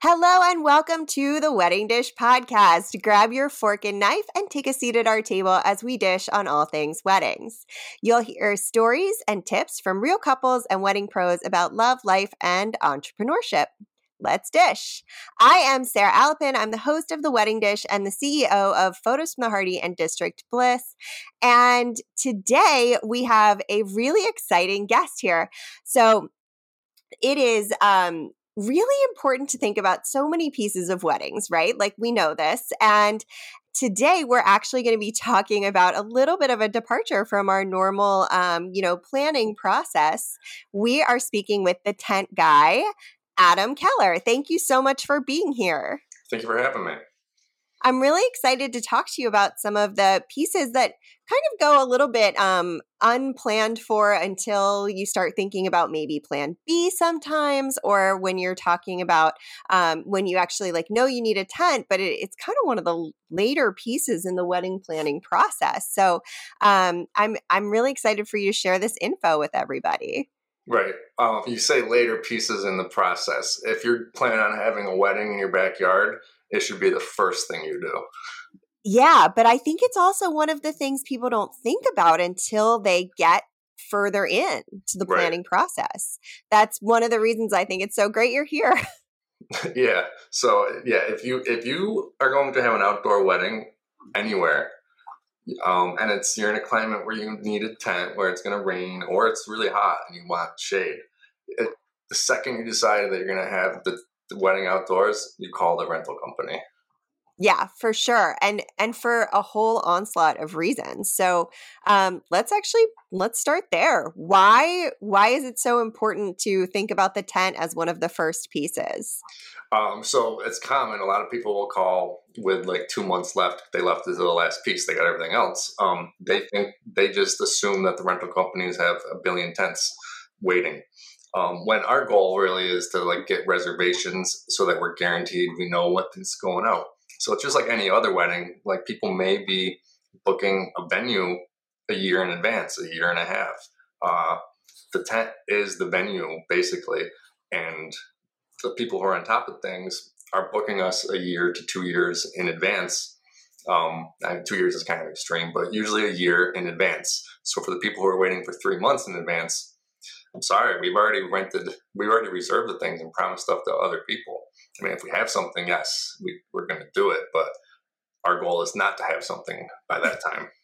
Hello and welcome to the Wedding Dish Podcast. Grab your fork and knife and take a seat at our table as we dish on all things weddings. You'll hear stories and tips from real couples and wedding pros about love, life, and entrepreneurship. Let's dish. I am Sarah Alapin. I'm the host of The Wedding Dish and the CEO of Photos from the Harty and District Bliss. And today we have a really exciting guest here. So it is um, really important to think about so many pieces of weddings, right? Like we know this. And today we're actually going to be talking about a little bit of a departure from our normal, um, you know, planning process. We are speaking with the tent guy, Adam Keller. Thank you so much for being here. Thank you for having me. I'm really excited to talk to you about some of the pieces that kind of go a little bit um, unplanned for until you start thinking about maybe plan B sometimes, or when you're talking about um, when you actually like know you need a tent, but it, it's kind of one of the later pieces in the wedding planning process. So um, I'm I'm really excited for you to share this info with everybody. Right. Um, you say later pieces in the process. If you're planning on having a wedding in your backyard, it should be the first thing you do. Yeah, but I think it's also one of the things people don't think about until they get further in to the planning right. process. That's one of the reasons I think it's so great you're here. yeah. So, yeah, if you if you are going to have an outdoor wedding anywhere, um, and it's you're in a climate where you need a tent where it's going to rain or it's really hot and you want shade. It, the second you decide that you're going to have the the wedding outdoors, you call the rental company. Yeah, for sure. And and for a whole onslaught of reasons. So um let's actually let's start there. Why why is it so important to think about the tent as one of the first pieces? Um, so it's common. A lot of people will call with like two months left. They left as the last piece. They got everything else. Um, they think they just assume that the rental companies have a billion tents waiting. Um, when our goal really is to like get reservations so that we're guaranteed we know what is going out. So it's just like any other wedding. Like people may be booking a venue a year in advance, a year and a half. Uh, the tent is the venue basically, and the people who are on top of things are booking us a year to two years in advance. Um, two years is kind of extreme, but usually a year in advance. So for the people who are waiting for three months in advance, I'm sorry, we've already rented, we've already reserved the things and promised stuff to other people. I mean, if we have something, yes, we, we're going to do it, but our goal is not to have something by that time.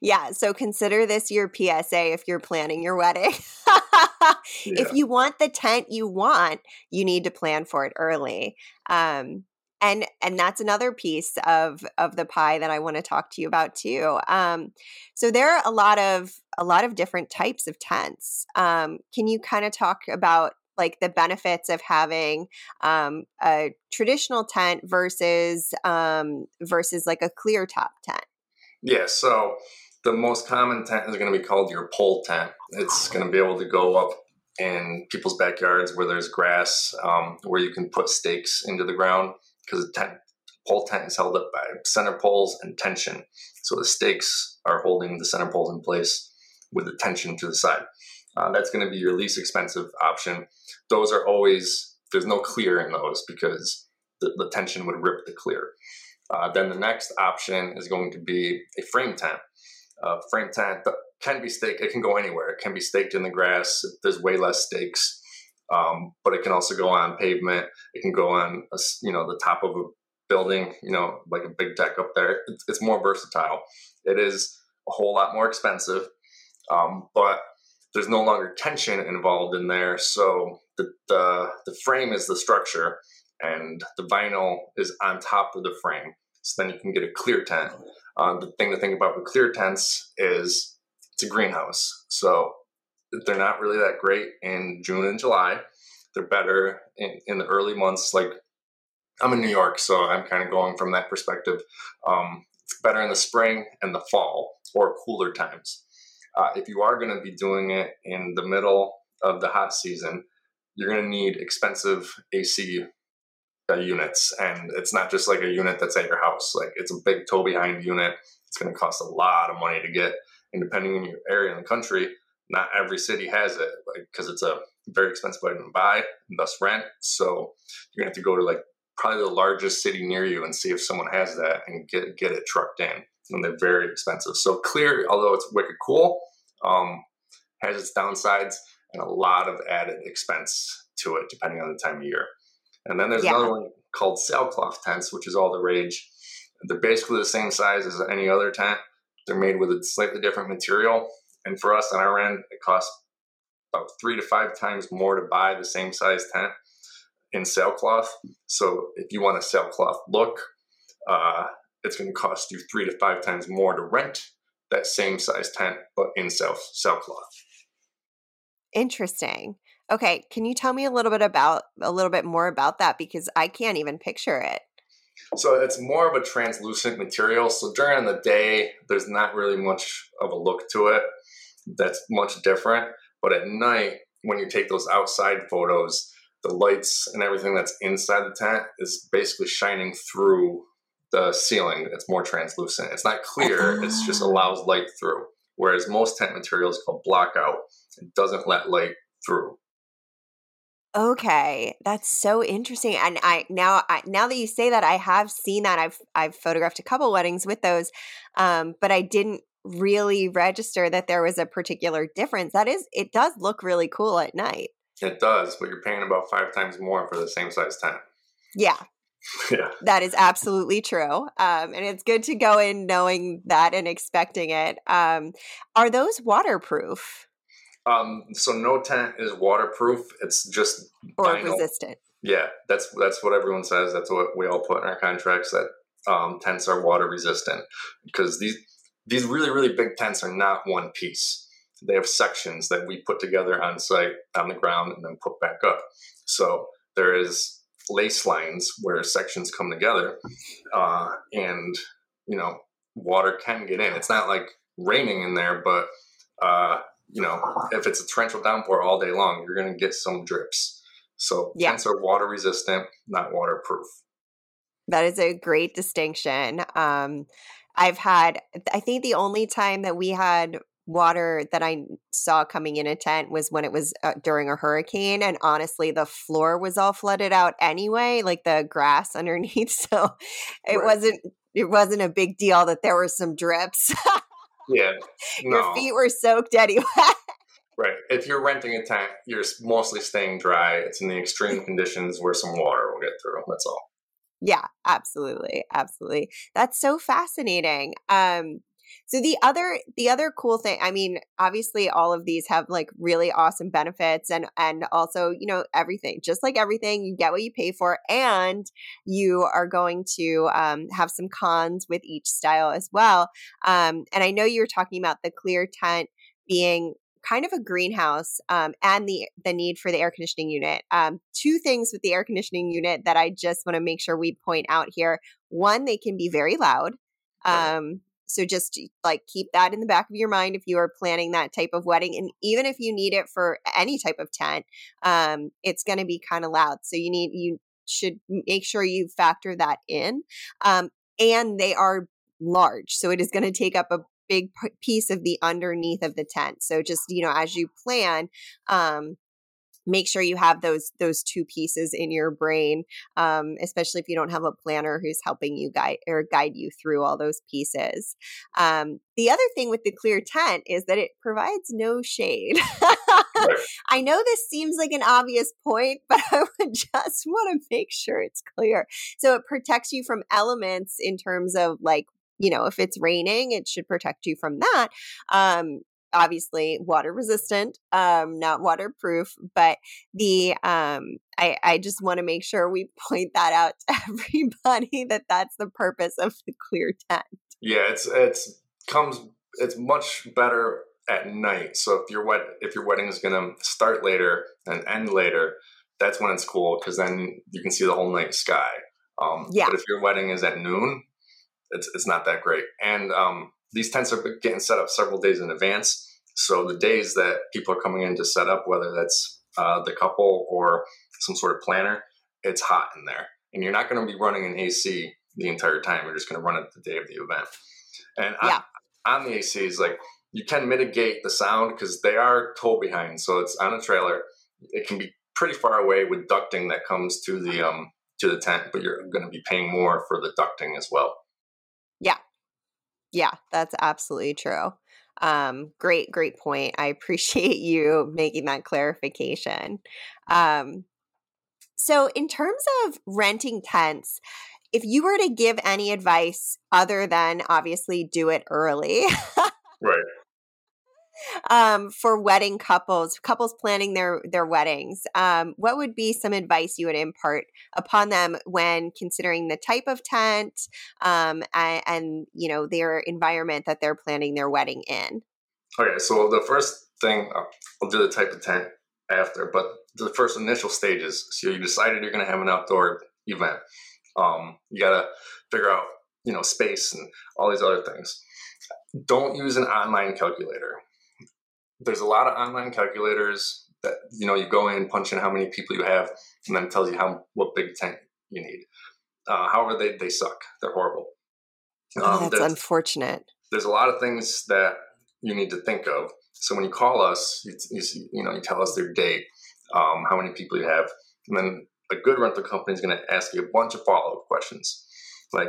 Yeah, so consider this your PSA if you're planning your wedding. yeah. If you want the tent you want, you need to plan for it early. Um, and and that's another piece of of the pie that I want to talk to you about too. Um, so there are a lot of a lot of different types of tents. Um, can you kind of talk about like the benefits of having um, a traditional tent versus um, versus like a clear top tent? Yeah, so the most common tent is going to be called your pole tent. It's going to be able to go up in people's backyards where there's grass, um, where you can put stakes into the ground because the tent, pole tent is held up by center poles and tension. So the stakes are holding the center poles in place with the tension to the side. Uh, that's going to be your least expensive option. Those are always, there's no clear in those because the, the tension would rip the clear. Uh, then the next option is going to be a frame tent. Uh, frame tent can be staked, it can go anywhere. It can be staked in the grass. There's way less stakes um, but it can also go on pavement. It can go on, a, you know, the top of a building, you know, like a big deck up there. It's, it's more versatile. It is a whole lot more expensive, um, but there's no longer tension involved in there. So the, the, the frame is the structure and the vinyl is on top of the frame. So then you can get a clear tent. Uh, the thing to think about with clear tents is it's a greenhouse. So they're not really that great in June and July. They're better in, in the early months. Like I'm in New York, so I'm kind of going from that perspective. Um, it's better in the spring and the fall or cooler times. Uh, if you are going to be doing it in the middle of the hot season, you're going to need expensive AC uh, units, and it's not just like a unit that's at your house. Like it's a big tow behind unit. It's going to cost a lot of money to get, and depending on your area in the country, not every city has it like because it's a very expensive item to buy and thus rent. So you're gonna have to go to like probably the largest city near you and see if someone has that and get get it trucked in. And they're very expensive. So clear, although it's wicked cool, um, has its downsides and a lot of added expense to it depending on the time of year. And then there's yeah. another one called sailcloth tents, which is all the rage. They're basically the same size as any other tent. They're made with a slightly different material. And for us on our end, it costs about three to five times more to buy the same size tent in sailcloth. So if you want a sailcloth look, uh, it's going to cost you three to five times more to rent that same size tent, but in sail sailcloth. Interesting. Okay, can you tell me a little bit about a little bit more about that because I can't even picture it. So it's more of a translucent material. So during the day, there's not really much of a look to it that's much different. But at night, when you take those outside photos, the lights and everything that's inside the tent is basically shining through the ceiling. It's more translucent. It's not clear. It just ah. allows light through. Whereas most tent materials called blackout, it doesn't let light through. Okay, that's so interesting. And I now I, now that you say that, I have seen that. I've I've photographed a couple weddings with those, um, but I didn't really register that there was a particular difference. That is, it does look really cool at night. It does, but you're paying about five times more for the same size tent. Yeah. yeah. That is absolutely true. Um, and it's good to go in knowing that and expecting it. Um, are those waterproof? Um, so no tent is waterproof. It's just or vinyl. resistant. Yeah, that's that's what everyone says. That's what we all put in our contracts that um, tents are water resistant because these these really really big tents are not one piece. They have sections that we put together on site on the ground and then put back up. So there is lace lines where sections come together, uh, and you know water can get in. It's not like raining in there, but uh, you know, if it's a torrential downpour all day long, you're going to get some drips. So yeah. tents are water resistant, not waterproof. That is a great distinction. Um, I've had, I think the only time that we had water that I saw coming in a tent was when it was uh, during a hurricane. And honestly, the floor was all flooded out anyway, like the grass underneath. So it right. wasn't, it wasn't a big deal that there were some drips. Yeah. No. Your feet were soaked anyway. right. If you're renting a tent, you're mostly staying dry. It's in the extreme conditions where some water will get through. That's all. Yeah, absolutely. Absolutely. That's so fascinating. Um so the other the other cool thing, I mean, obviously all of these have like really awesome benefits and and also, you know, everything. Just like everything, you get what you pay for and you are going to um, have some cons with each style as well. Um, and I know you were talking about the clear tent being kind of a greenhouse um, and the the need for the air conditioning unit. Um, two things with the air conditioning unit that I just want to make sure we point out here. One, they can be very loud. Um, so just like keep that in the back of your mind if you are planning that type of wedding. And even if you need it for any type of tent, um, it's going to be kind of loud. So you need, you should make sure you factor that in. Um, and they are large. So it is going to take up a big piece of the underneath of the tent. So just, you know, as you plan, um, make sure you have those those two pieces in your brain um, especially if you don't have a planner who's helping you guide or guide you through all those pieces. Um, the other thing with the clear tent is that it provides no shade. I know this seems like an obvious point but i would just want to make sure it's clear. So it protects you from elements in terms of like you know if it's raining it should protect you from that. Um, obviously water resistant, um, not waterproof, but the um, I, I just want to make sure we point that out to everybody that that's the purpose of the clear tent. Yeah, it's it's comes it's much better at night. So if your wed if your wedding is gonna start later and end later, that's when it's cool because then you can see the whole night sky. Um, yeah. But if your wedding is at noon, it's it's not that great. And um, these tents are getting set up several days in advance. So the days that people are coming in to set up, whether that's uh, the couple or some sort of planner, it's hot in there, and you're not going to be running an AC the entire time. You're just going to run it the day of the event. And yeah. on, on the ACs, like you can mitigate the sound because they are tow behind, so it's on a trailer. it can be pretty far away with ducting that comes to the um to the tent, but you're going to be paying more for the ducting as well. Yeah, yeah, that's absolutely true. Um, great, great point. I appreciate you making that clarification. Um, so, in terms of renting tents, if you were to give any advice other than obviously do it early, right? Um, for wedding couples, couples planning their their weddings, um, what would be some advice you would impart upon them when considering the type of tent um, and, and you know their environment that they're planning their wedding in? Okay, so the first thing I'll do the type of tent after, but the first initial stages. So you decided you're going to have an outdoor event. Um, you got to figure out, you know, space and all these other things. Don't use an online calculator. There's a lot of online calculators that you know you go in, punch in how many people you have, and then it tells you how what big tent you need. Uh, however, they they suck. They're horrible. Oh, um, oh, that's unfortunate. There's a lot of things that you need to think of. So when you call us, you, you, you know you tell us their date, um, how many people you have, and then a good rental company is going to ask you a bunch of follow up questions, like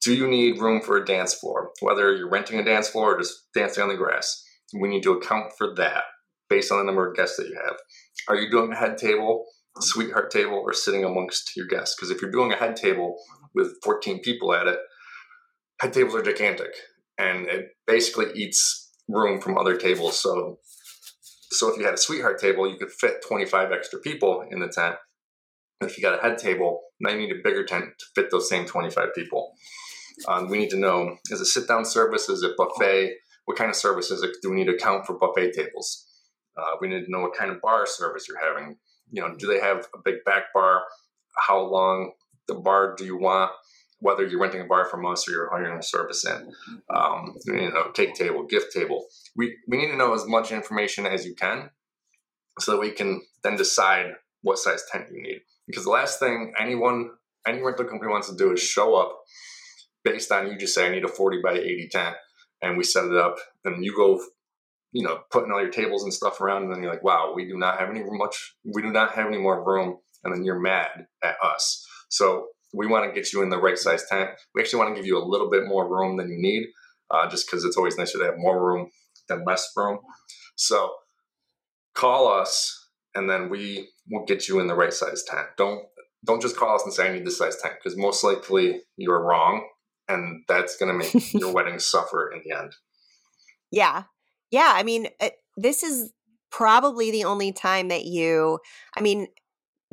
do you need room for a dance floor? Whether you're renting a dance floor or just dancing on the grass, we need to account for that based on the number of guests that you have. Are you doing a head table, sweetheart table, or sitting amongst your guests? Because if you're doing a head table with 14 people at it, head tables are gigantic and it basically eats room from other tables. So, so if you had a sweetheart table, you could fit 25 extra people in the tent. If you got a head table, now you need a bigger tent to fit those same 25 people. Um, we need to know is it sit down service? Is it buffet? What kind of services do we need to count for buffet tables? Uh, we need to know what kind of bar service you're having. You know, do they have a big back bar? How long the bar do you want? whether you're renting a bar from us or you're hiring a service in, um, you know, cake table, gift table. We, we need to know as much information as you can so that we can then decide what size tent you need. Because the last thing anyone, any rental company wants to do is show up based on you just say, I need a 40 by 80 tent, and we set it up, and you go, you know, putting all your tables and stuff around, and then you're like, wow, we do not have any much, we do not have any more room, and then you're mad at us. So we want to get you in the right size tent. We actually want to give you a little bit more room than you need, uh, just because it's always nicer to have more room than less room. So call us, and then we will get you in the right size tent. Don't don't just call us and say I need this size tent because most likely you're wrong, and that's going to make your wedding suffer in the end. Yeah, yeah. I mean, it, this is probably the only time that you. I mean,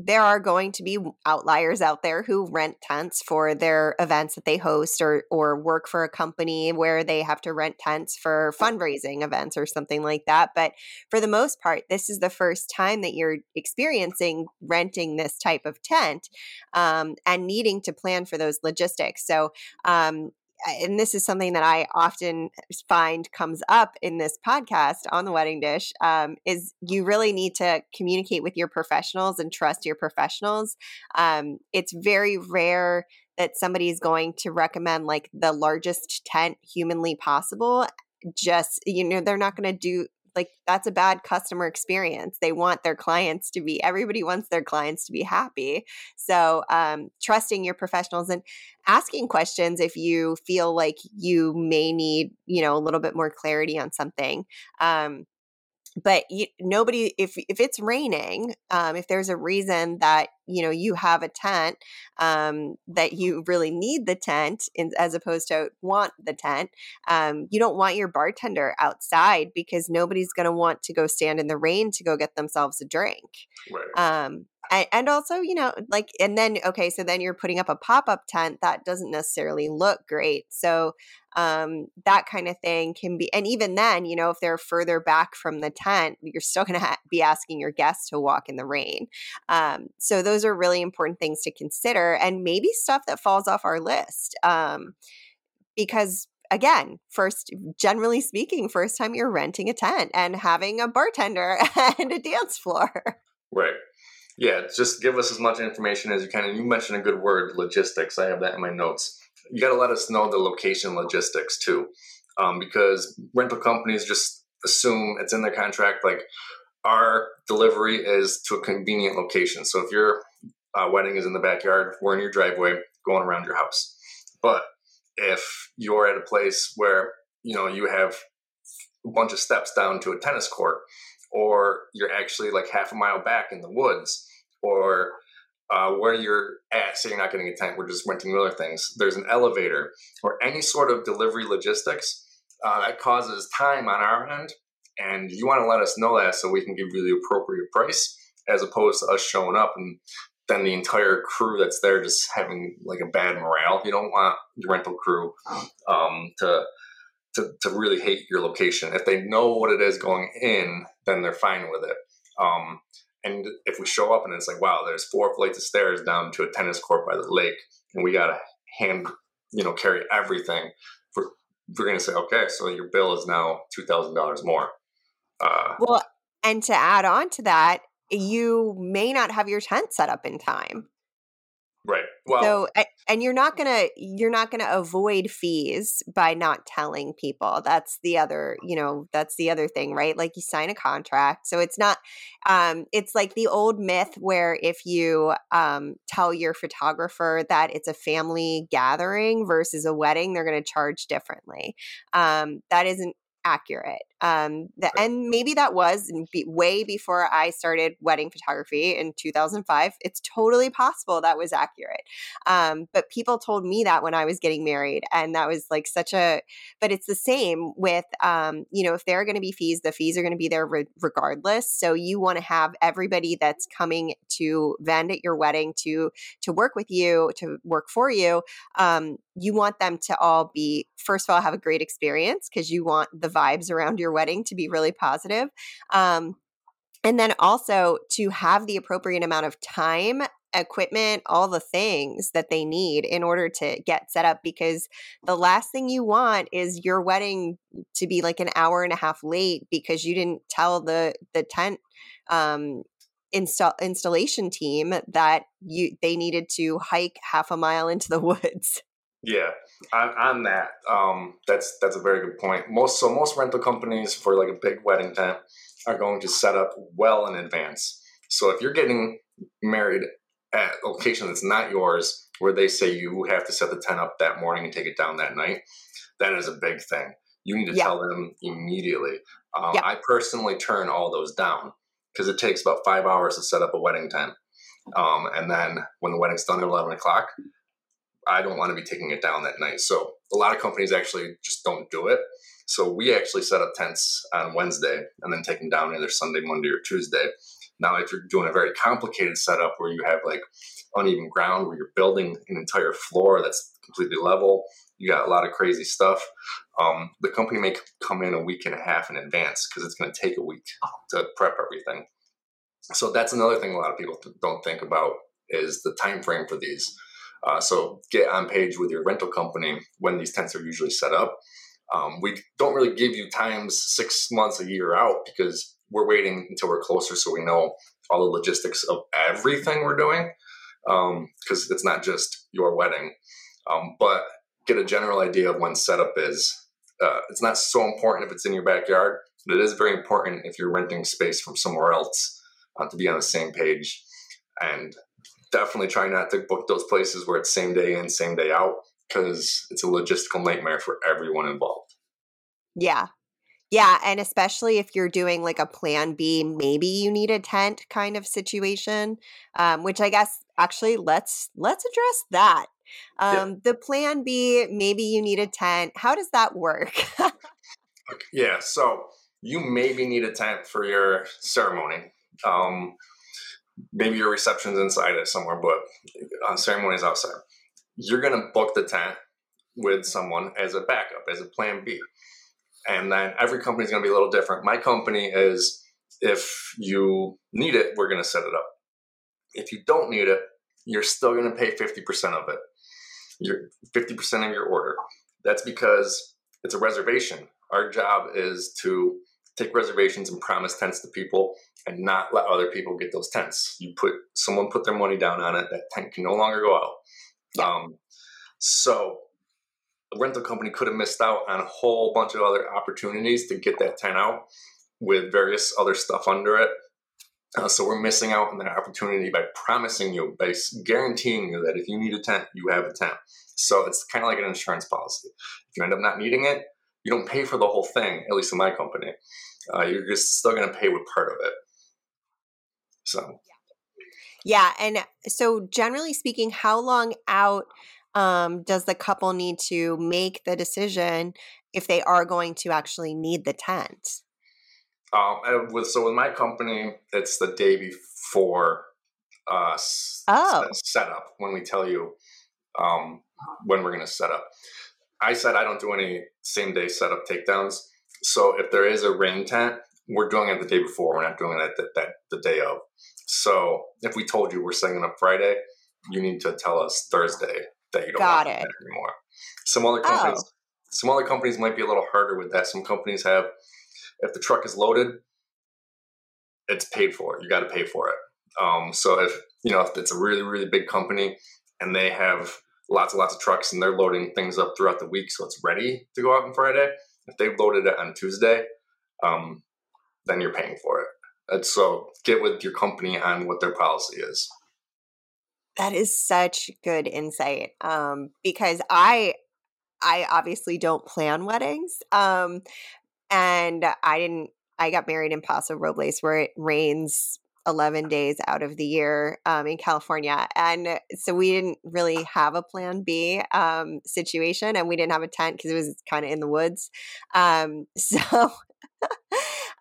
there are going to be outliers out there who rent tents for their events that they host or or work for a company where they have to rent tents for fundraising events or something like that but for the most part this is the first time that you're experiencing renting this type of tent um, and needing to plan for those logistics. So um, and this is something that I often find comes up in this podcast on the wedding dish um, is you really need to communicate with your professionals and trust your professionals. Um, it's very rare that somebody is going to recommend like the largest tent humanly possible just you know they're not going to do like that's a bad customer experience. They want their clients to be everybody wants their clients to be happy. So um, trusting your professionals and asking questions if you feel like you may need you know a little bit more clarity on something. Um, but you, nobody if if it's raining um, if there's a reason that you know you have a tent um, that you really need the tent in, as opposed to want the tent um, you don't want your bartender outside because nobody's going to want to go stand in the rain to go get themselves a drink right. And, and also you know like and then okay so then you're putting up a pop-up tent that doesn't necessarily look great so um, that kind of thing can be and even then you know if they're further back from the tent you're still going to ha- be asking your guests to walk in the rain um, so those are really important things to consider and maybe stuff that falls off our list um, because again, first, generally speaking, first time you're renting a tent and having a bartender and a dance floor. Right. Yeah, just give us as much information as you can. And you mentioned a good word, logistics. I have that in my notes. You got to let us know the location logistics too, um, because rental companies just assume it's in their contract. Like our delivery is to a convenient location. So if your uh, wedding is in the backyard, we're in your driveway going around your house. But if you're at a place where you know you have a bunch of steps down to a tennis court, or you're actually like half a mile back in the woods, or uh, where you're at, so you're not getting a tent, we're just renting other things. There's an elevator or any sort of delivery logistics uh, that causes time on our end, and you want to let us know that so we can give you the appropriate price, as opposed to us showing up and then the entire crew that's there just having like a bad morale. You don't want your rental crew um, to, to to really hate your location. If they know what it is going in, then they're fine with it. Um, and if we show up and it's like, wow, there's four flights of stairs down to a tennis court by the lake, and we got to hand, you know, carry everything, we're, we're to say, okay, so your bill is now $2,000 more. Uh, well, and to add on to that, you may not have your tent set up in time. Right. Well, so and you're not gonna you're not gonna avoid fees by not telling people. That's the other you know that's the other thing, right? Like you sign a contract, so it's not. Um, it's like the old myth where if you um, tell your photographer that it's a family gathering versus a wedding, they're going to charge differently. Um, that isn't accurate. Um, the, and maybe that was be, way before I started wedding photography in 2005. It's totally possible that was accurate. Um, but people told me that when I was getting married, and that was like such a. But it's the same with, um, you know, if there are going to be fees, the fees are going to be there re- regardless. So you want to have everybody that's coming to vend at your wedding to to work with you, to work for you. Um, you want them to all be first of all have a great experience because you want the vibes around your wedding to be really positive um, and then also to have the appropriate amount of time equipment all the things that they need in order to get set up because the last thing you want is your wedding to be like an hour and a half late because you didn't tell the the tent um, install installation team that you they needed to hike half a mile into the woods. Yeah, on, on that, um, that's that's a very good point. Most so most rental companies for like a big wedding tent are going to set up well in advance. So if you're getting married at a location that's not yours, where they say you have to set the tent up that morning and take it down that night, that is a big thing. You need to yeah. tell them immediately. Um, yeah. I personally turn all those down because it takes about five hours to set up a wedding tent. Um, and then when the wedding's done at 11 o'clock, I don't want to be taking it down that night. So a lot of companies actually just don't do it. So we actually set up tents on Wednesday and then take them down either Sunday, Monday, or Tuesday. Now, if you're doing a very complicated setup where you have like uneven ground, where you're building an entire floor that's completely level, you got a lot of crazy stuff. Um, the company may come in a week and a half in advance because it's going to take a week to prep everything. So that's another thing a lot of people don't think about is the time frame for these. Uh, so get on page with your rental company when these tents are usually set up. Um, we don't really give you times six months, a year out because we're waiting until we're closer so we know all the logistics of everything we're doing because um, it's not just your wedding. Um, but get a general idea of when setup is. Uh, it's not so important if it's in your backyard, but it is very important if you're renting space from somewhere else uh, to be on the same page. And definitely try not to book those places where it's same day in, same day out, because it's a logistical nightmare for everyone involved. Yeah. Yeah. And especially if you're doing like a plan B, maybe you need a tent kind of situation, um, which I guess actually let's let's address that. Um, yeah. The plan B, maybe you need a tent. How does that work? yeah. So you maybe need a tent for your ceremony. Um, maybe your reception's inside it somewhere, but uh, on ceremonies outside. You're going to book the tent with someone as a backup, as a plan B. And then every company is going to be a little different. My company is if you need it, we're going to set it up. If you don't need it, you're still going to pay 50% of it. You're 50% of your order. That's because it's a reservation. Our job is to take reservations and promise tents to people and not let other people get those tents. You put someone put their money down on it, that tent can no longer go out. Um, so the rental company could have missed out on a whole bunch of other opportunities to get that tent out. with various other stuff under it. Uh, so we're missing out on that opportunity by promising you, by guaranteeing you that if you need a tent, you have a tent. So it's kind of like an insurance policy. If you end up not needing it, you don't pay for the whole thing. At least in my company, uh, you're just still going to pay with part of it. So. Yeah, and so generally speaking, how long out um, does the couple need to make the decision if they are going to actually need the tent? Um, with so with my company, it's the day before uh, oh. setup when we tell you um, when we're going to set up. I said I don't do any same day setup takedowns. So if there is a rain tent, we're doing it the day before. We're not doing it that, that, that the day of. So if we told you we're setting up Friday, you need to tell us Thursday that you don't Got want it. anymore. Some other companies, oh. some other companies might be a little harder with that. Some companies have, if the truck is loaded, it's paid for. You got to pay for it. Um, so if you know if it's a really really big company and they have lots and lots of trucks and they're loading things up throughout the week, so it's ready to go out on Friday. If they've loaded it on Tuesday, um, then you're paying for it. And so get with your company on what their policy is. That is such good insight. Um, because I I obviously don't plan weddings. Um, and I didn't I got married in Paso Robles where it rains 11 days out of the year um, in California. And so we didn't really have a plan B um, situation and we didn't have a tent because it was kind of in the woods. Um, so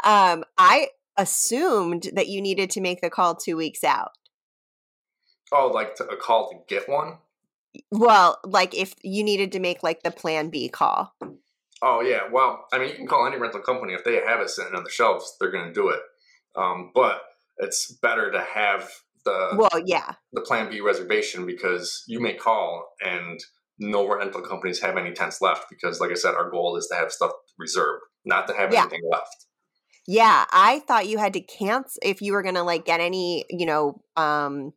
um, I assumed that you needed to make the call two weeks out. Oh, like to, a call to get one? Well, like if you needed to make like the plan B call. Oh yeah, well, I mean, you can call any rental company if they have it sitting on the shelves, they're going to do it. Um, but it's better to have the well, yeah, the Plan B reservation because you may call and no rental companies have any tents left because, like I said, our goal is to have stuff reserved, not to have yeah. anything left. Yeah, I thought you had to cancel if you were going to like get any, you know, um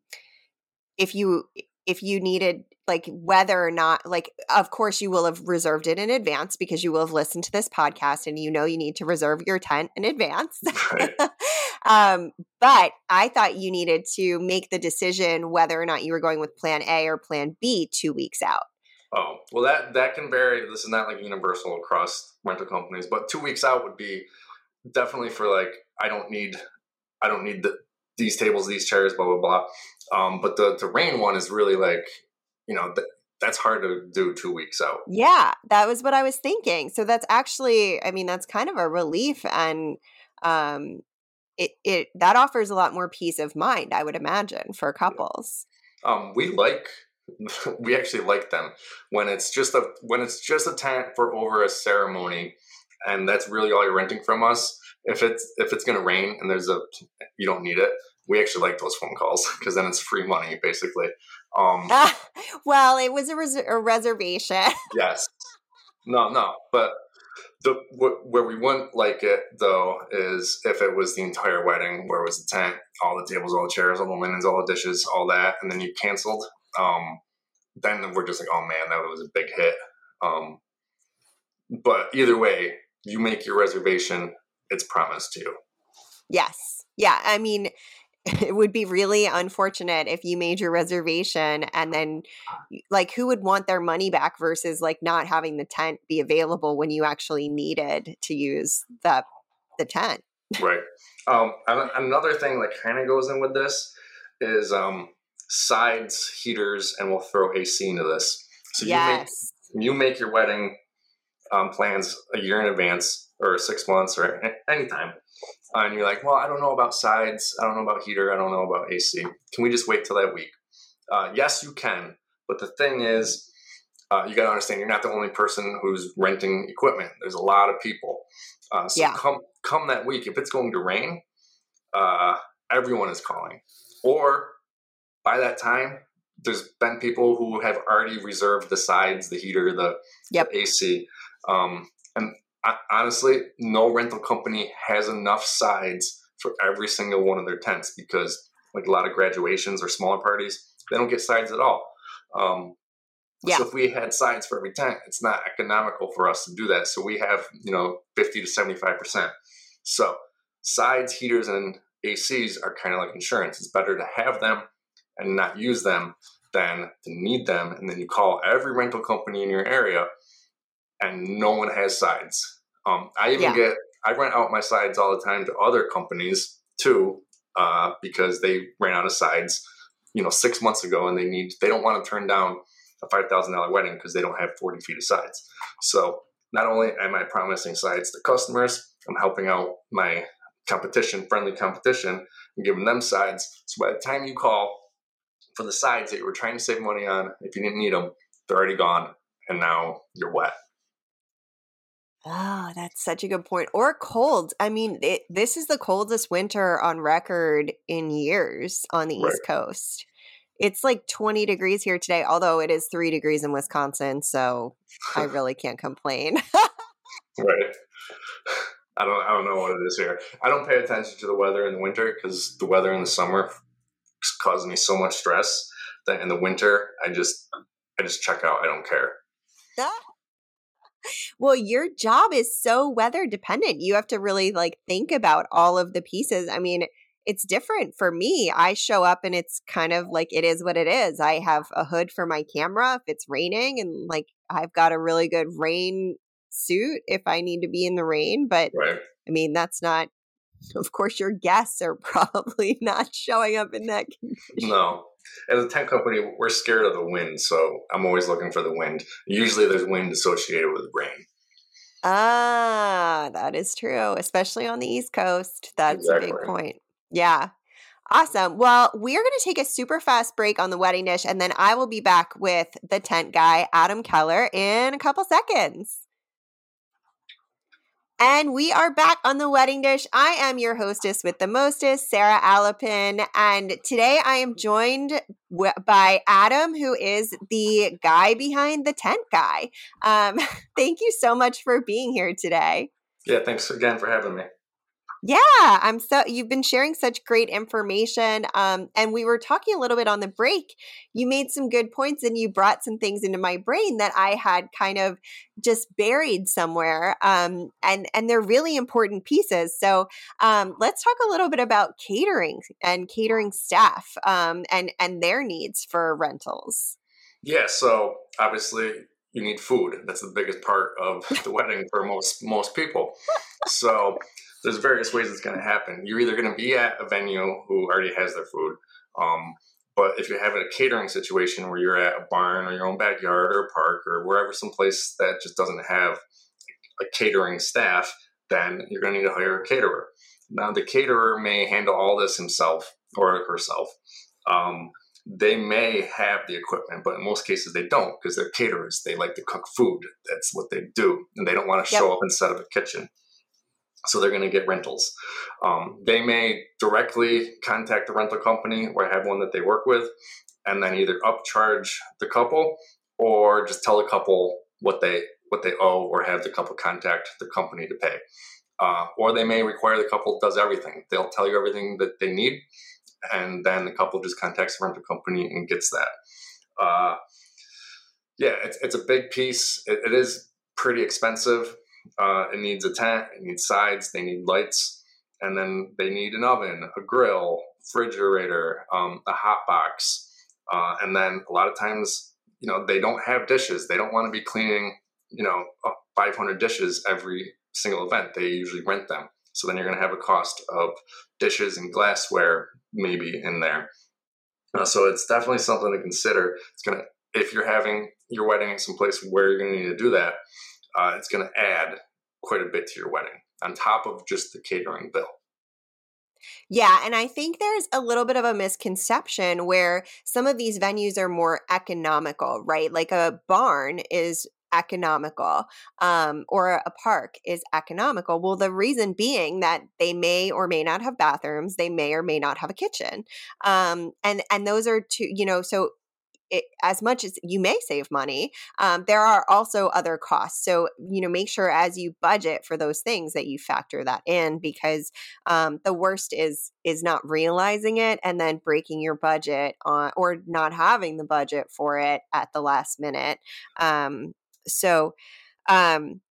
if you if you needed like whether or not like of course you will have reserved it in advance because you will have listened to this podcast and you know you need to reserve your tent in advance. Right. um, but i thought you needed to make the decision whether or not you were going with plan a or plan b two weeks out. Oh well that that can vary. This is not like universal across rental companies but two weeks out would be definitely for like i don't need i don't need the these tables, these chairs, blah blah blah. Um, but the the rain one is really like, you know, th- that's hard to do two weeks out. Yeah, that was what I was thinking. So that's actually, I mean, that's kind of a relief, and um, it it that offers a lot more peace of mind, I would imagine, for couples. Um, we like we actually like them when it's just a when it's just a tent for over a ceremony and that's really all you're renting from us. If it's if it's going to rain and there's a you don't need it we actually like those phone calls because then it's free money basically. Um well it was a, res- a reservation. Yes. No no but the where we wouldn't like it though is if it was the entire wedding where it was the tent all the tables all the chairs all the linens all the dishes all that and then you canceled um then we're just like oh man that was a big hit. Um but either way you make your reservation it's promised to you. Yes. Yeah. I mean, it would be really unfortunate if you made your reservation and then like who would want their money back versus like not having the tent be available when you actually needed to use the the tent right um another thing that kind of goes in with this is um sides heaters and we'll throw ac into this so yes. you make you make your wedding um, plans a year in advance or six months or anytime. Uh, and you're like, well, I don't know about sides. I don't know about heater. I don't know about AC. Can we just wait till that week? Uh, yes, you can. But the thing is, uh, you got to understand you're not the only person who's renting equipment. There's a lot of people. Uh, so yeah. come come that week, if it's going to rain, uh, everyone is calling. Or by that time, there's been people who have already reserved the sides, the heater, the, yep. the AC. Um, and honestly, no rental company has enough sides for every single one of their tents because, like a lot of graduations or smaller parties, they don't get sides at all. Um, yeah. So if we had sides for every tent, it's not economical for us to do that. So we have, you know, 50 to 75%. So sides, heaters, and ACs are kind of like insurance. It's better to have them and not use them than to need them. And then you call every rental company in your area and no one has sides. Um, I even yeah. get, I rent out my sides all the time to other companies too, uh, because they ran out of sides, you know, six months ago and they need, they don't want to turn down a $5,000 wedding because they don't have 40 feet of sides. So not only am I promising sides to customers, I'm helping out my competition, friendly competition, and giving them sides. So by the time you call for the sides that you were trying to save money on, if you didn't need them, they're already gone, and now you're wet. Oh, that's such a good point. Or cold. I mean, it, this is the coldest winter on record in years on the right. East Coast. It's like 20 degrees here today, although it is three degrees in Wisconsin. So I really can't complain. right. I don't, I don't know what it is here. I don't pay attention to the weather in the winter because the weather in the summer causes me so much stress that in the winter I just I just check out. I don't care. well, your job is so weather dependent. You have to really like think about all of the pieces. I mean, it's different for me. I show up and it's kind of like it is what it is. I have a hood for my camera if it's raining and like I've got a really good rain suit if I need to be in the rain, but right. I mean, that's not of course your guests are probably not showing up in that condition. No. As a tent company, we're scared of the wind, so I'm always looking for the wind. Usually there's wind associated with rain. Ah, that is true, especially on the East Coast. That's exactly. a big point. Yeah. Awesome. Well, we are going to take a super fast break on the wedding dish, and then I will be back with the tent guy, Adam Keller, in a couple seconds. And we are back on the wedding dish. I am your hostess with the mostest, Sarah Alapin. And today I am joined w- by Adam, who is the guy behind the tent guy. Um, thank you so much for being here today. Yeah, thanks again for having me. Yeah, I'm so you've been sharing such great information. Um, and we were talking a little bit on the break. You made some good points and you brought some things into my brain that I had kind of just buried somewhere. Um, and and they're really important pieces. So um, let's talk a little bit about catering and catering staff um, and and their needs for rentals. Yeah, so obviously you need food. That's the biggest part of the wedding for most most people. So there's various ways it's going to happen. You're either going to be at a venue who already has their food, um, but if you're having a catering situation where you're at a barn or your own backyard or a park or wherever, someplace that just doesn't have a catering staff, then you're going to need to hire a caterer. Now, the caterer may handle all this himself or herself. Um, they may have the equipment, but in most cases they don't because they're caterers. They like to cook food. That's what they do, and they don't want to yep. show up and set up a kitchen so they're going to get rentals. Um, they may directly contact the rental company or have one that they work with, and then either upcharge the couple or just tell the couple what they what they owe, or have the couple contact the company to pay. Uh, or they may require the couple does everything. They'll tell you everything that they need, and then the couple just contacts the rental company and gets that. Uh, yeah, it's, it's a big piece. it, it is pretty expensive uh, it needs a tent, it needs sides, they need lights, and then they need an oven, a grill, refrigerator, um, a hot box, uh, and then a lot of times, you know, they don't have dishes. They don't want to be cleaning, you know, 500 dishes every single event. They usually rent them. So then you're going to have a cost of dishes and glassware maybe in there. Uh, so it's definitely something to consider. It's going to if you're having your wedding someplace where you're going to need to do that, uh, it's going to add quite a bit to your wedding on top of just the catering bill. Yeah, and I think there's a little bit of a misconception where some of these venues are more economical, right? Like a barn is economical um, or a park is economical well the reason being that they may or may not have bathrooms they may or may not have a kitchen um, and and those are two you know so it, as much as you may save money, um, there are also other costs. So, you know, make sure as you budget for those things that you factor that in because um, the worst is is not realizing it and then breaking your budget on or not having the budget for it at the last minute. Um, so, um,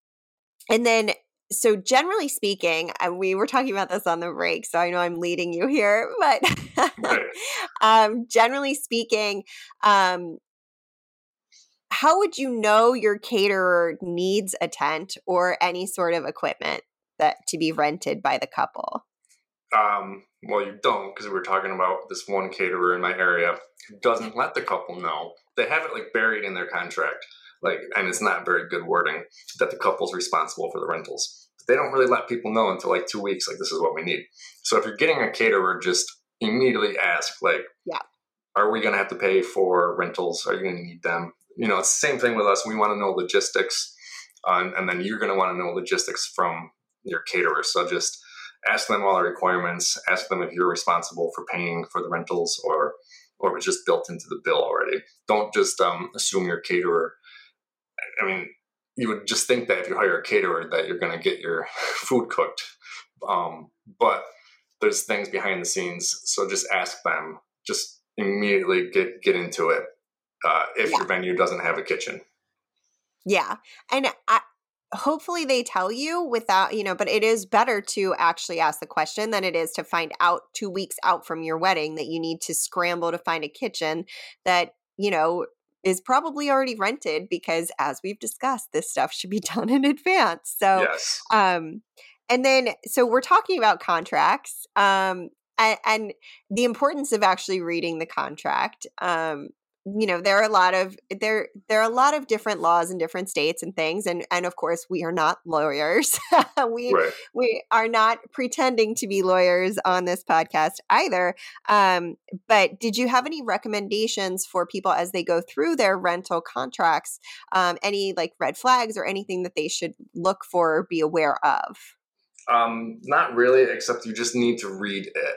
and then so generally speaking, we were talking about this on the break, so I know I'm leading you here, but um, generally speaking, um, how would you know your caterer needs a tent or any sort of equipment that to be rented by the couple? Um, well, you don't because we were talking about this one caterer in my area who doesn't let the couple know. They have it like buried in their contract, like, and it's not very good wording that the couple's responsible for the rentals. But they don't really let people know until like two weeks, like this is what we need. So if you're getting a caterer, just immediately ask, like, yeah, are we going to have to pay for rentals? Are you going to need them? You know, it's the same thing with us. We want to know logistics, uh, and then you're going to want to know logistics from your caterer. So just ask them all the requirements, ask them if you're responsible for paying for the rentals or or it's just built into the bill already. Don't just um, assume your caterer. I mean, you would just think that if you hire a caterer that you're going to get your food cooked, um, but there's things behind the scenes. So just ask them. Just immediately get get into it uh, if yeah. your venue doesn't have a kitchen. Yeah, and I, hopefully they tell you without you know but it is better to actually ask the question than it is to find out two weeks out from your wedding that you need to scramble to find a kitchen that you know is probably already rented because as we've discussed this stuff should be done in advance so yes. um and then so we're talking about contracts um and, and the importance of actually reading the contract um you know there are a lot of there there are a lot of different laws in different states and things and and of course we are not lawyers. We right. we are not pretending to be lawyers on this podcast either um, but did you have any recommendations for people as they go through their rental contracts um, any like red flags or anything that they should look for or be aware of? Um, not really except you just need to read it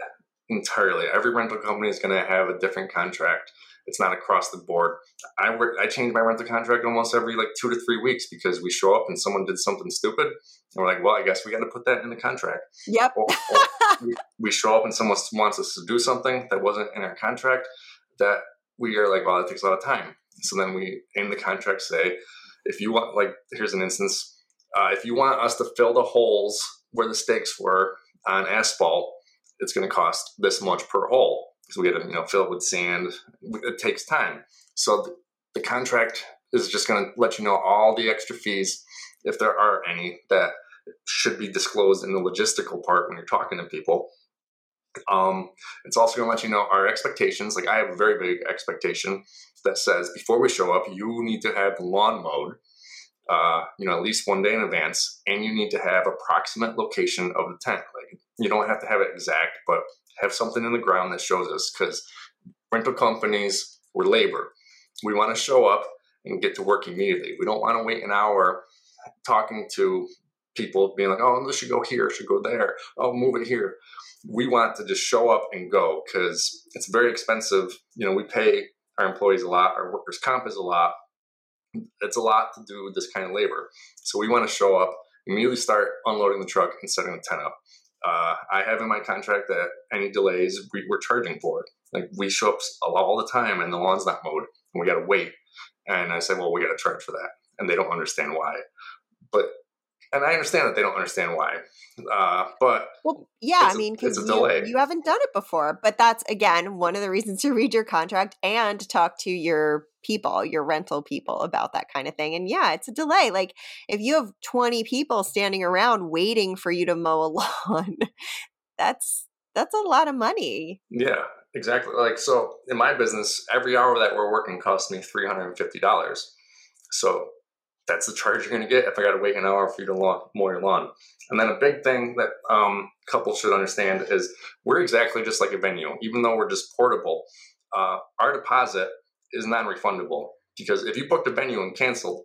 entirely. Every rental company is going to have a different contract it's not across the board. I work, I change my rental contract almost every like two to three weeks because we show up and someone did something stupid. And we're like, well, I guess we got to put that in the contract. Yep. Or, or we, show up and someone wants us to do something that wasn't in our contract that we are like, well, it takes a lot of time. So then we in the contract say, if you want, like, here's an instance. Uh, if you want us to fill the holes where the stakes were on asphalt, it's going to cost this much per hole because we got to you know fill it with sand. It takes time. So the, the contract is just going to let you know all the extra fees, if there are any, that should be disclosed in the logistical part when you're talking to people. Um, it's also going to let you know our expectations. Like I have a very big expectation that says before we show up, you need to have lawn mowed, uh, you know, at least one day in advance, and you need to have approximate location of the tent. Like you don't have to have it exact, but have something in the ground that shows us because rental companies we're labor. We want to show up and get to work immediately. We don't want to wait an hour talking to people being like, oh, this should go here, should go there, oh, move it here. We want to just show up and go because it's very expensive. You know, we pay our employees a lot, our workers' comp is a lot. It's a lot to do this kind of labor. So we want to show up, immediately start unloading the truck and setting the tent up uh, I have in my contract that any delays we, are charging for. Like we show up all the time and the lawn's not mowed and we got to wait. And I say, well, we got to charge for that. And they don't understand why. But, and I understand that they don't understand why. Uh, but well, yeah, I mean, because you, you haven't done it before. But that's again one of the reasons to read your contract and talk to your people, your rental people about that kind of thing. And yeah, it's a delay. Like if you have 20 people standing around waiting for you to mow a lawn, that's that's a lot of money. Yeah, exactly. Like so in my business, every hour that we're working costs me $350. So that's the charge you're going to get if I got to wait an hour for you to mow your lawn. And then a big thing that um, couples should understand is we're exactly just like a venue. Even though we're just portable, uh, our deposit is non-refundable because if you booked a venue and canceled,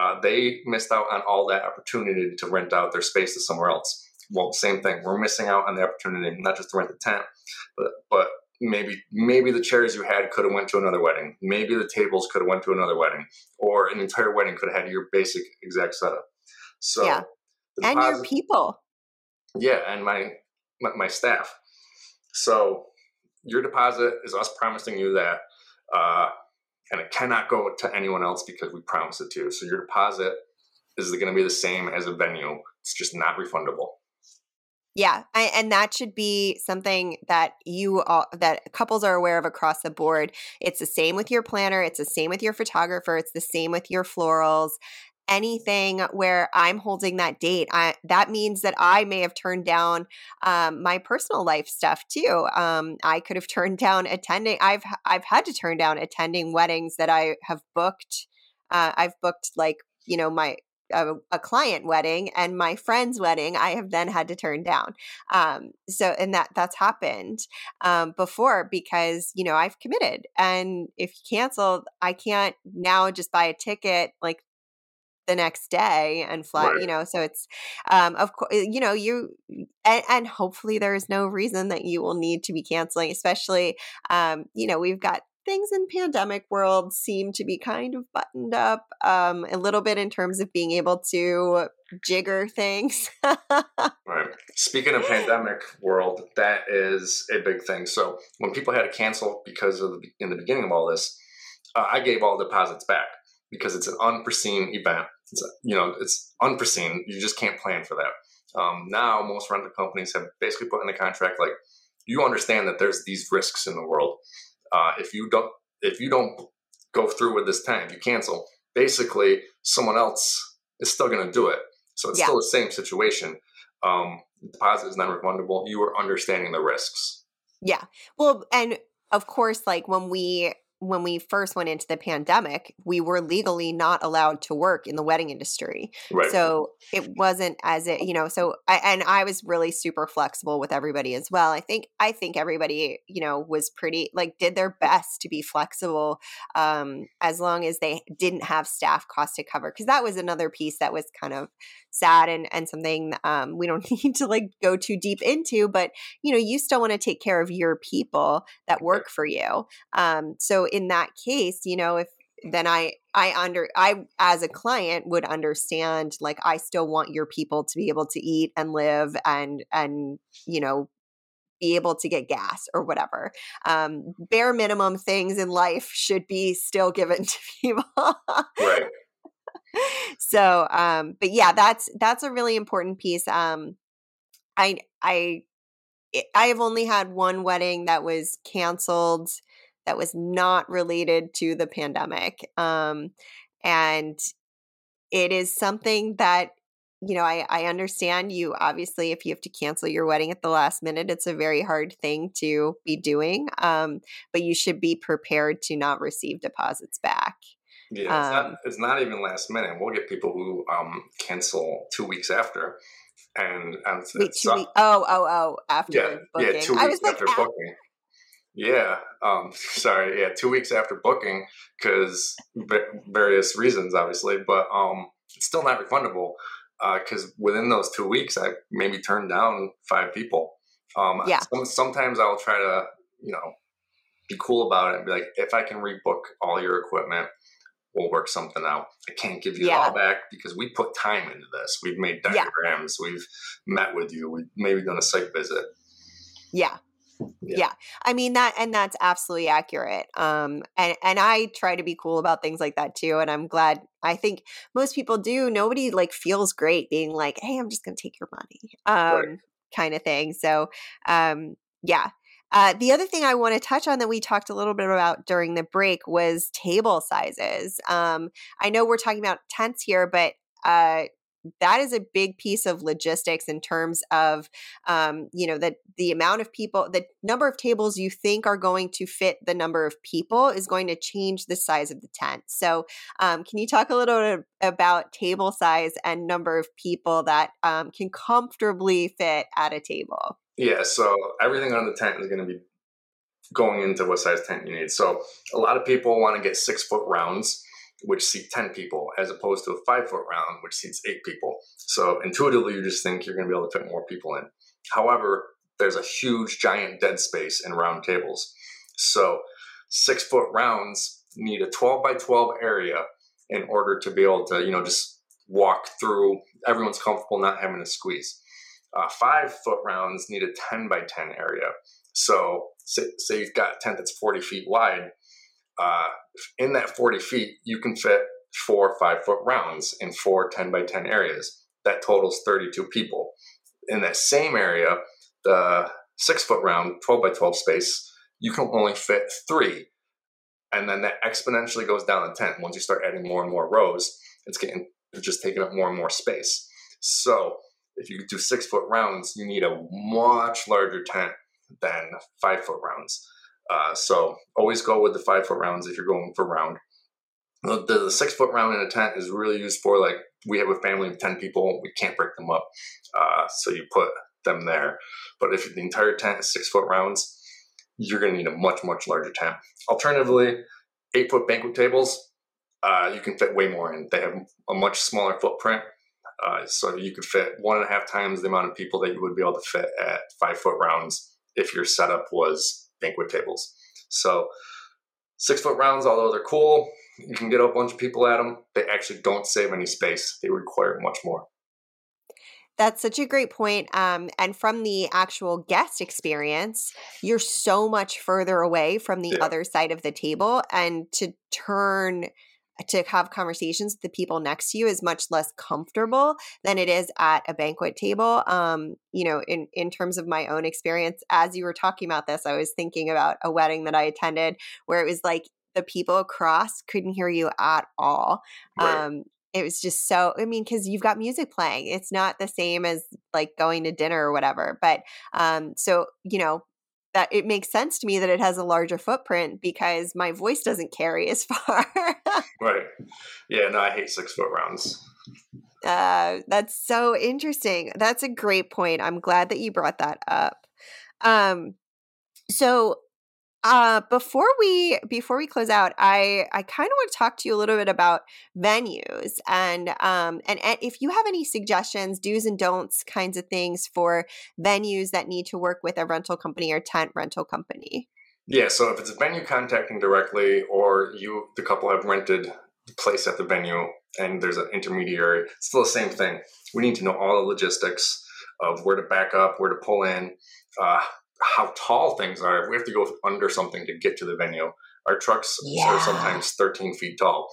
uh, they missed out on all that opportunity to rent out their space to somewhere else. Well, same thing. We're missing out on the opportunity not just to rent the tent, but but maybe maybe the chairs you had could have went to another wedding. Maybe the tables could have went to another wedding, or an entire wedding could have had your basic exact setup. So yeah, and your people. Yeah, and my, my my staff. So your deposit is us promising you that uh, and it cannot go to anyone else because we promised it to. You. So your deposit is going to be the same as a venue It's just not refundable. Yeah, I, and that should be something that you all, that couples are aware of across the board. It's the same with your planner, it's the same with your photographer, it's the same with your florals. Anything where I'm holding that date, I, that means that I may have turned down um, my personal life stuff too. Um, I could have turned down attending. I've I've had to turn down attending weddings that I have booked. Uh, I've booked like you know my a, a, client wedding and my friend's wedding i have then had to turn down um, so and that that's happened um, before because you know i've committed and if you cancel i can't now just buy a ticket like the next day and fly right. you know so it's um of course you know you and, and hopefully there's no reason that you will need to be canceling especially um you know we've got things in pandemic world seem to be kind of buttoned up um, a little bit in terms of being able to jigger things. right. Speaking of pandemic world, that is a big thing. So when people had to cancel because of the, in the beginning of all this, uh, I gave all deposits back because it's an unforeseen event. It's you know it's unforeseen. You just can't plan for that. Um, now most rental companies have basically put in the contract like you understand that there's these risks in the world uh, if you don't if you don't go through with this tank, you cancel. Basically, someone else is still going to do it. So it's yeah. still the same situation. Um, deposit is non-refundable. You are understanding the risks. Yeah. Well, and of course, like when we when we first went into the pandemic, we were legally not allowed to work in the wedding industry. Right. So it wasn't as it, you know, so I, and I was really super flexible with everybody as well. I think, I think everybody, you know, was pretty, like, did their best to be flexible um, as long as they didn't have staff costs to cover. Cause that was another piece that was kind of sad and, and something um, we don't need to like go too deep into, but, you know, you still want to take care of your people that work for you. Um, so in that case, you know, if then I I under I as a client would understand like I still want your people to be able to eat and live and and you know be able to get gas or whatever. Um, bare minimum things in life should be still given to people. right. So, um, but yeah, that's that's a really important piece. Um, I I I have only had one wedding that was canceled that was not related to the pandemic. Um, and it is something that, you know, I, I understand you obviously, if you have to cancel your wedding at the last minute, it's a very hard thing to be doing. Um, but you should be prepared to not receive deposits back. Yeah, it's, um, not, it's not even last minute. We'll get people who um, cancel two weeks after. And, and wait, two weeks, oh, oh, oh, after yeah, booking. Yeah, two weeks I was after like, booking. Yeah, um, sorry. Yeah, two weeks after booking because various reasons, obviously, but um, it's still not refundable because uh, within those two weeks, I maybe turned down five people. Um, yeah. Some, sometimes I'll try to, you know, be cool about it and be like, if I can rebook all your equipment, we'll work something out. I can't give you yeah. all back because we put time into this. We've made diagrams. Yeah. We've met with you. We've maybe done a site visit. Yeah. Yeah. yeah. I mean that and that's absolutely accurate. Um and and I try to be cool about things like that too and I'm glad I think most people do. Nobody like feels great being like, "Hey, I'm just going to take your money." Um right. kind of thing. So, um yeah. Uh, the other thing I want to touch on that we talked a little bit about during the break was table sizes. Um, I know we're talking about tents here, but uh, that is a big piece of logistics in terms of um, you know that the amount of people the number of tables you think are going to fit the number of people is going to change the size of the tent. So um, can you talk a little about table size and number of people that um, can comfortably fit at a table? Yeah so everything on the tent is going to be going into what size tent you need. So a lot of people want to get six foot rounds which seat 10 people, as opposed to a five foot round, which seats eight people. So intuitively, you just think you're going to be able to fit more people in. However, there's a huge, giant dead space in round tables. So six foot rounds need a 12 by 12 area in order to be able to, you know, just walk through. Everyone's comfortable not having to squeeze. Uh, five foot rounds need a 10 by 10 area. So say, say you've got a tent that's 40 feet wide, uh, in that 40 feet, you can fit four five foot rounds in four 10 by 10 areas. that totals 32 people. In that same area, the six foot round, 12 by 12 space, you can only fit three. And then that exponentially goes down in tent. Once you start adding more and more rows, it's getting it's just taking up more and more space. So if you do six foot rounds, you need a much larger tent than five foot rounds. Uh, so always go with the five foot rounds if you're going for round. The, the, six foot round in a tent is really used for like we have a family of 10 people, we can't break them up. Uh, so you put them there. But if the entire tent is six foot rounds, you're going to need a much, much larger tent. Alternatively, eight foot banquet tables, uh, you can fit way more in. They have a much smaller footprint. Uh, so you could fit one and a half times the amount of people that you would be able to fit at five foot rounds if your setup was banquet tables. So six foot rounds, although they're cool, you can get a bunch of people at them. They actually don't save any space. They require much more. That's such a great point. Um, and from the actual guest experience, you're so much further away from the yeah. other side of the table. And to turn to have conversations with the people next to you is much less comfortable than it is at a banquet table. Um, you know, in in terms of my own experience, as you were talking about this, I was thinking about a wedding that I attended where it was like the people across couldn't hear you at all. Right. Um, it was just so i mean because you've got music playing it's not the same as like going to dinner or whatever but um so you know that it makes sense to me that it has a larger footprint because my voice doesn't carry as far. right. Yeah, no, I hate six foot rounds. Uh, that's so interesting. That's a great point. I'm glad that you brought that up. Um, so uh, before we before we close out, I I kind of want to talk to you a little bit about venues and um and, and if you have any suggestions, do's and don'ts kinds of things for venues that need to work with a rental company or tent rental company. Yeah, so if it's a venue contacting directly, or you the couple have rented the place at the venue, and there's an intermediary, it's still the same thing. We need to know all the logistics of where to back up, where to pull in, uh, how tall things are. We have to go under something to get to the venue, our trucks yeah. are sometimes 13 feet tall.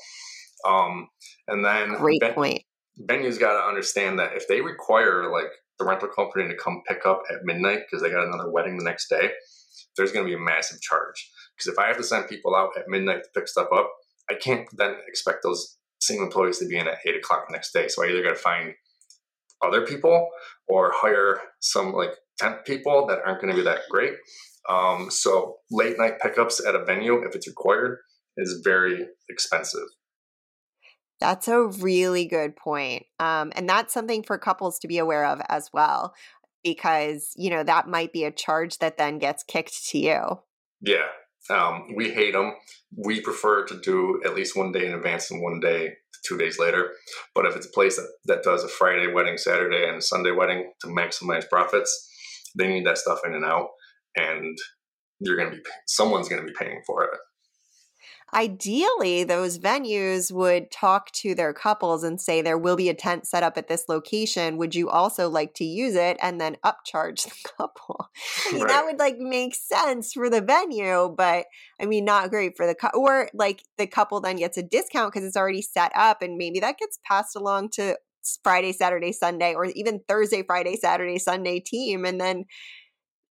Um, and then great ben- point. Venues got to understand that if they require like the rental company to come pick up at midnight because they got another wedding the next day, there's going to be a massive charge. Because if I have to send people out at midnight to pick stuff up, I can't then expect those same employees to be in at eight o'clock the next day. So I either got to find other people or hire some like temp people that aren't going to be that great. Um, so late night pickups at a venue, if it's required, is very expensive. That's a really good point. Um, and that's something for couples to be aware of as well, because, you know, that might be a charge that then gets kicked to you. Yeah. Um, we hate them. We prefer to do at least one day in advance and one day two days later. But if it's a place that, that does a Friday wedding, Saturday, and a Sunday wedding to maximize profits, they need that stuff in and out, and you're going to be someone's going to be paying for it. Ideally, those venues would talk to their couples and say, There will be a tent set up at this location. Would you also like to use it? And then upcharge the couple. I mean, right. that would like make sense for the venue, but I mean, not great for the couple. Or like the couple then gets a discount because it's already set up and maybe that gets passed along to Friday, Saturday, Sunday, or even Thursday, Friday, Saturday, Sunday team. And then,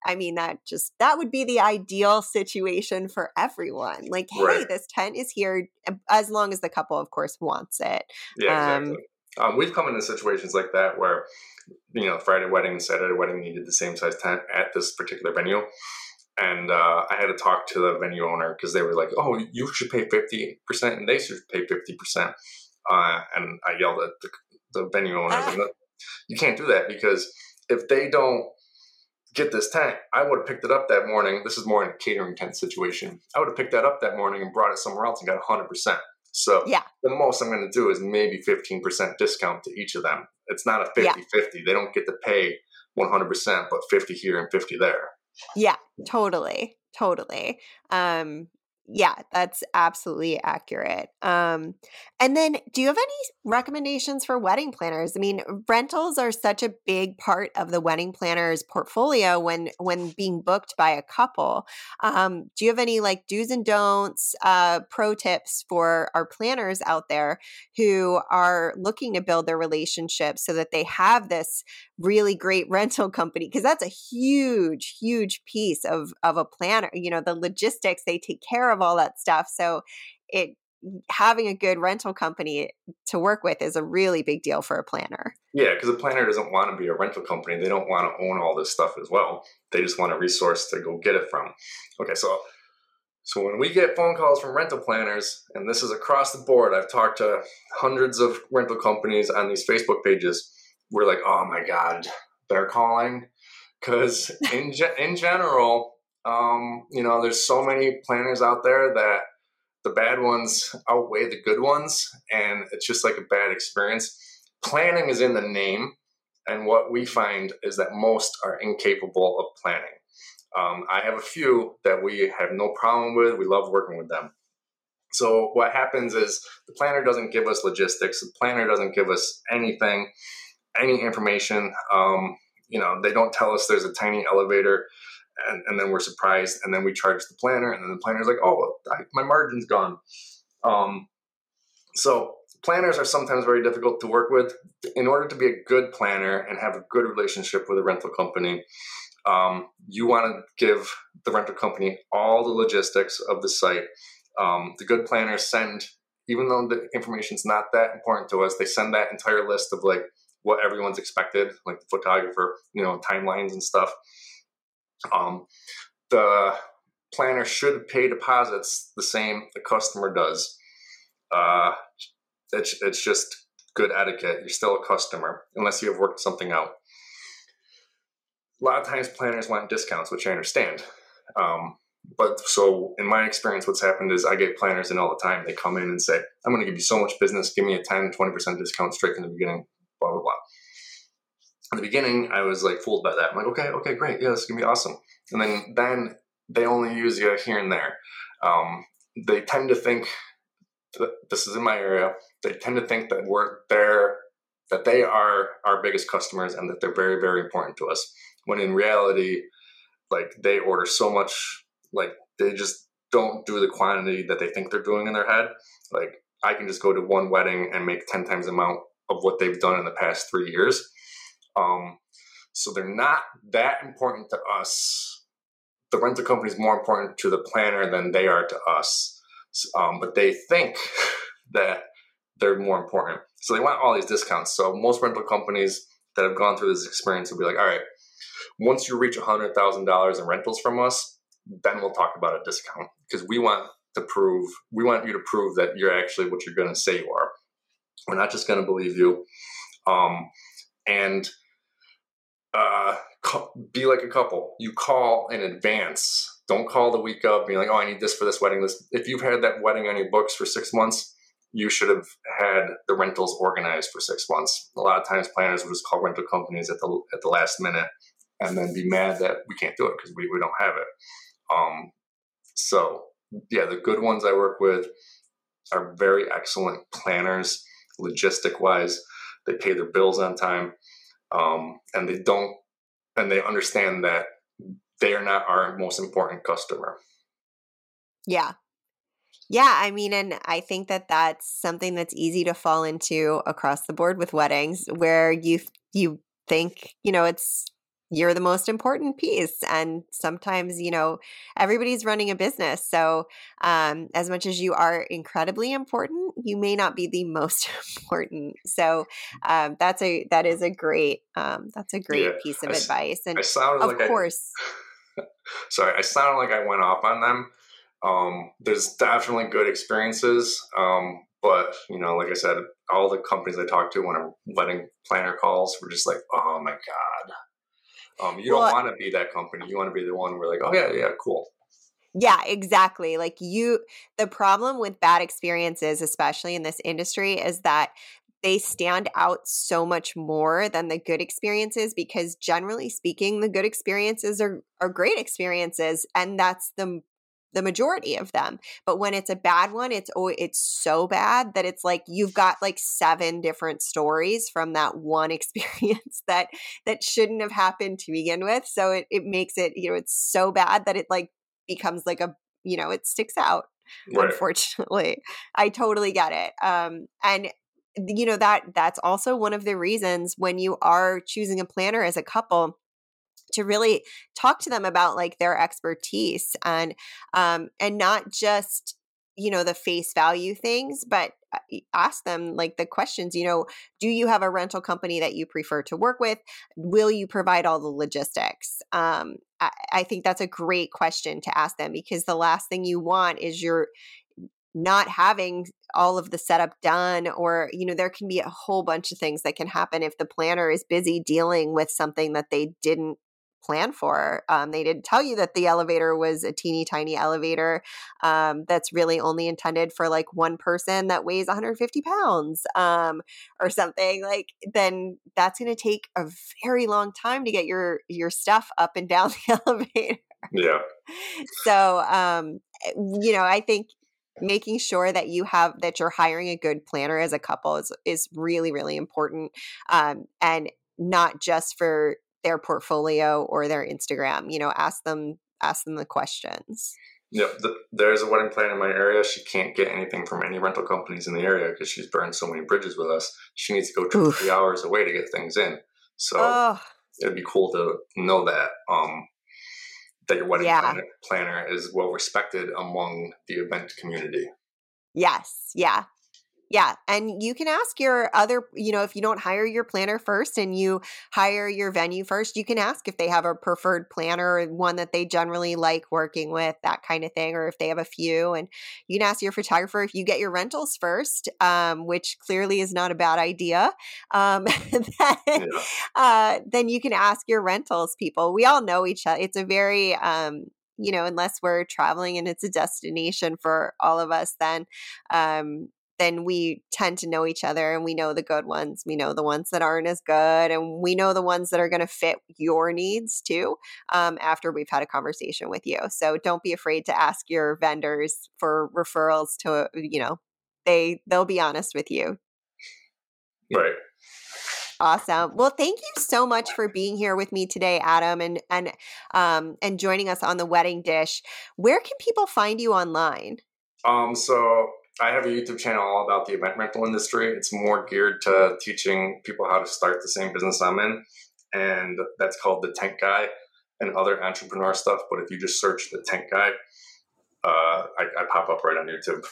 I mean, that just, that would be the ideal situation for everyone. Like, right. hey, this tent is here as long as the couple, of course, wants it. Yeah, um, exactly. Um, we've come into situations like that where, you know, Friday wedding and Saturday wedding needed the same size tent at this particular venue. And uh, I had to talk to the venue owner because they were like, oh, you should pay 50% and they should pay 50%. Uh, and I yelled at the, the venue owners. Ah. You can't do that because if they don't get this tent, I would have picked it up that morning. This is more in a catering tent situation. I would have picked that up that morning and brought it somewhere else and got 100%. So yeah. the most I'm going to do is maybe 15% discount to each of them. It's not a 50 yeah. 50. They don't get to pay 100%, but 50 here and 50 there. Yeah, totally. Totally. Um, Yeah, that's absolutely accurate. Um, and then, do you have any recommendations for wedding planners? I mean, rentals are such a big part of the wedding planner's portfolio when when being booked by a couple. Um, do you have any like do's and don'ts, uh, pro tips for our planners out there who are looking to build their relationship so that they have this really great rental company? Because that's a huge, huge piece of of a planner. You know, the logistics they take care of all that stuff. So it having a good rental company to work with is a really big deal for a planner. Yeah, because a planner doesn't want to be a rental company. They don't want to own all this stuff as well. They just want a resource to go get it from. Okay, so so when we get phone calls from rental planners, and this is across the board, I've talked to hundreds of rental companies on these Facebook pages. We're like, oh my god, they're calling because in ge- in general, um, you know, there's so many planners out there that the bad ones outweigh the good ones, and it's just like a bad experience. Planning is in the name, and what we find is that most are incapable of planning. Um, I have a few that we have no problem with. We love working with them. So what happens is the planner doesn't give us logistics. The planner doesn't give us anything, any information. Um, you know, they don't tell us there's a tiny elevator and, and then we're surprised and then we charge the planner and then the planner's like oh I, my margin's gone. Um, so planners are sometimes very difficult to work with. In order to be a good planner and have a good relationship with a rental company um, you want to give the rental company all the logistics of the site. Um, the good planners send even though the information's not that important to us they send that entire list of like what everyone's expected like the photographer you know timelines and stuff um, the planner should pay deposits the same the customer does. Uh, it's, it's just good etiquette. You're still a customer unless you have worked something out. A lot of times planners want discounts, which I understand. Um, but so in my experience, what's happened is I get planners in all the time. They come in and say, I'm going to give you so much business. Give me a 10, 20% discount straight from the beginning, in the beginning, I was like fooled by that. I'm like, okay, okay, great, yeah, this is gonna be awesome. And then then they only use you here and there. Um, they tend to think this is in my area. They tend to think that we're there, that they are our biggest customers, and that they're very, very important to us. When in reality, like they order so much, like they just don't do the quantity that they think they're doing in their head. Like I can just go to one wedding and make ten times the amount of what they've done in the past three years um, so they're not that important to us. The rental company is more important to the planner than they are to us. Um, but they think that they're more important. So they want all these discounts. So most rental companies that have gone through this experience will be like, all right, once you reach $100,000 in rentals from us, then we'll talk about a discount because we want to prove, we want you to prove that you're actually what you're going to say you are. We're not just going to believe you. Um, and uh, be like a couple. You call in advance. Don't call the week of being like, oh, I need this for this wedding. This, if you've had that wedding on your books for six months, you should have had the rentals organized for six months. A lot of times, planners will just call rental companies at the at the last minute and then be mad that we can't do it because we, we don't have it. Um, so yeah, the good ones I work with are very excellent planners, logistic wise. They pay their bills on time um, and they don't and they understand that they are not our most important customer. Yeah. Yeah i mean and i think that that's something that's easy to fall into across the board with weddings where you you think you know it's you're the most important piece and sometimes you know everybody's running a business so um, as much as you are incredibly important you may not be the most important so um, that's a that is a great um, that's a great yeah, piece of I, advice and of like course. I, sorry i sounded like i went off on them. Um, there's definitely good experiences um, but you know like i said all the companies i talked to when a wedding planner calls were just like oh my god um, you well, don't want to be that company. You want to be the one where like, oh yeah, yeah, cool. Yeah, exactly. Like you, the problem with bad experiences, especially in this industry, is that they stand out so much more than the good experiences because generally speaking, the good experiences are, are great experiences. And that's the the majority of them. But when it's a bad one, it's oh, it's so bad that it's like you've got like seven different stories from that one experience that that shouldn't have happened to begin with. So it, it makes it, you know, it's so bad that it like becomes like a, you know, it sticks out. Right. Unfortunately, I totally get it. Um, and you know that that's also one of the reasons when you are choosing a planner as a couple to really talk to them about like their expertise and um and not just you know the face value things but uh, ask them like the questions you know do you have a rental company that you prefer to work with? Will you provide all the logistics? Um I, I think that's a great question to ask them because the last thing you want is your not having all of the setup done or you know there can be a whole bunch of things that can happen if the planner is busy dealing with something that they didn't plan for. Um, they didn't tell you that the elevator was a teeny tiny elevator um, that's really only intended for like one person that weighs 150 pounds um, or something. Like then that's going to take a very long time to get your your stuff up and down the elevator. Yeah. So um, eh, you know, I think making sure that you have that you're hiring a good planner as a couple is is really really important um, and not just for their portfolio or their Instagram. You know, ask them ask them the questions. Yep, the, there's a wedding planner in my area. She can't get anything from any rental companies in the area because she's burned so many bridges with us. She needs to go two three hours away to get things in. So oh. it'd be cool to know that um, that your wedding yeah. planner is well respected among the event community. Yes, yeah. Yeah. And you can ask your other, you know, if you don't hire your planner first and you hire your venue first, you can ask if they have a preferred planner, one that they generally like working with, that kind of thing, or if they have a few. And you can ask your photographer if you get your rentals first, um, which clearly is not a bad idea. Um, then, yeah. uh, then you can ask your rentals people. We all know each other. It's a very, um, you know, unless we're traveling and it's a destination for all of us, then um, then we tend to know each other and we know the good ones. We know the ones that aren't as good, and we know the ones that are going to fit your needs too um, after we've had a conversation with you. So don't be afraid to ask your vendors for referrals to, you know, they they'll be honest with you. Right. Awesome. Well, thank you so much for being here with me today, Adam, and and um, and joining us on the wedding dish. Where can people find you online? Um, so I have a YouTube channel all about the event rental industry. It's more geared to teaching people how to start the same business I'm in, and that's called the Tent Guy and other entrepreneur stuff. But if you just search the Tent Guy, uh, I, I pop up right on YouTube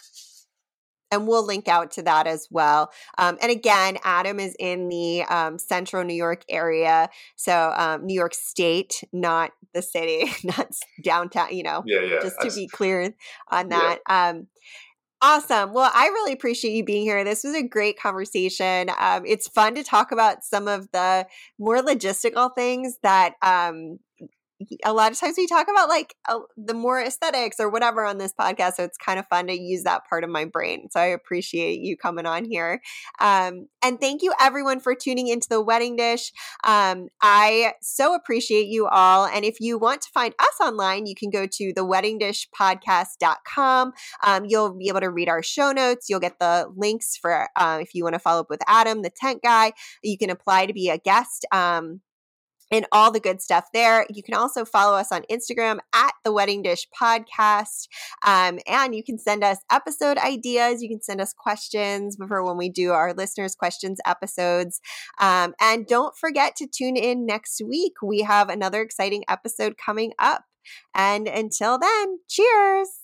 and we'll link out to that as well. Um, and again, Adam is in the um, central New York area, so um, New York State, not the city, not downtown. You know, yeah, yeah. Just to be clear on that. Yeah. Awesome. Well, I really appreciate you being here. This was a great conversation. Um, it's fun to talk about some of the more logistical things that um, a lot of times we talk about like uh, the more aesthetics or whatever on this podcast. So it's kind of fun to use that part of my brain. So I appreciate you coming on here. Um, and thank you everyone for tuning into the wedding dish. Um, I so appreciate you all. And if you want to find us online, you can go to the weddingdishpodcast.com. Um, you'll be able to read our show notes. You'll get the links for uh, if you want to follow up with Adam, the tent guy. You can apply to be a guest. Um, and all the good stuff there. You can also follow us on Instagram at the Wedding Dish Podcast. Um, and you can send us episode ideas. You can send us questions for when we do our listeners' questions episodes. Um, and don't forget to tune in next week. We have another exciting episode coming up. And until then, cheers.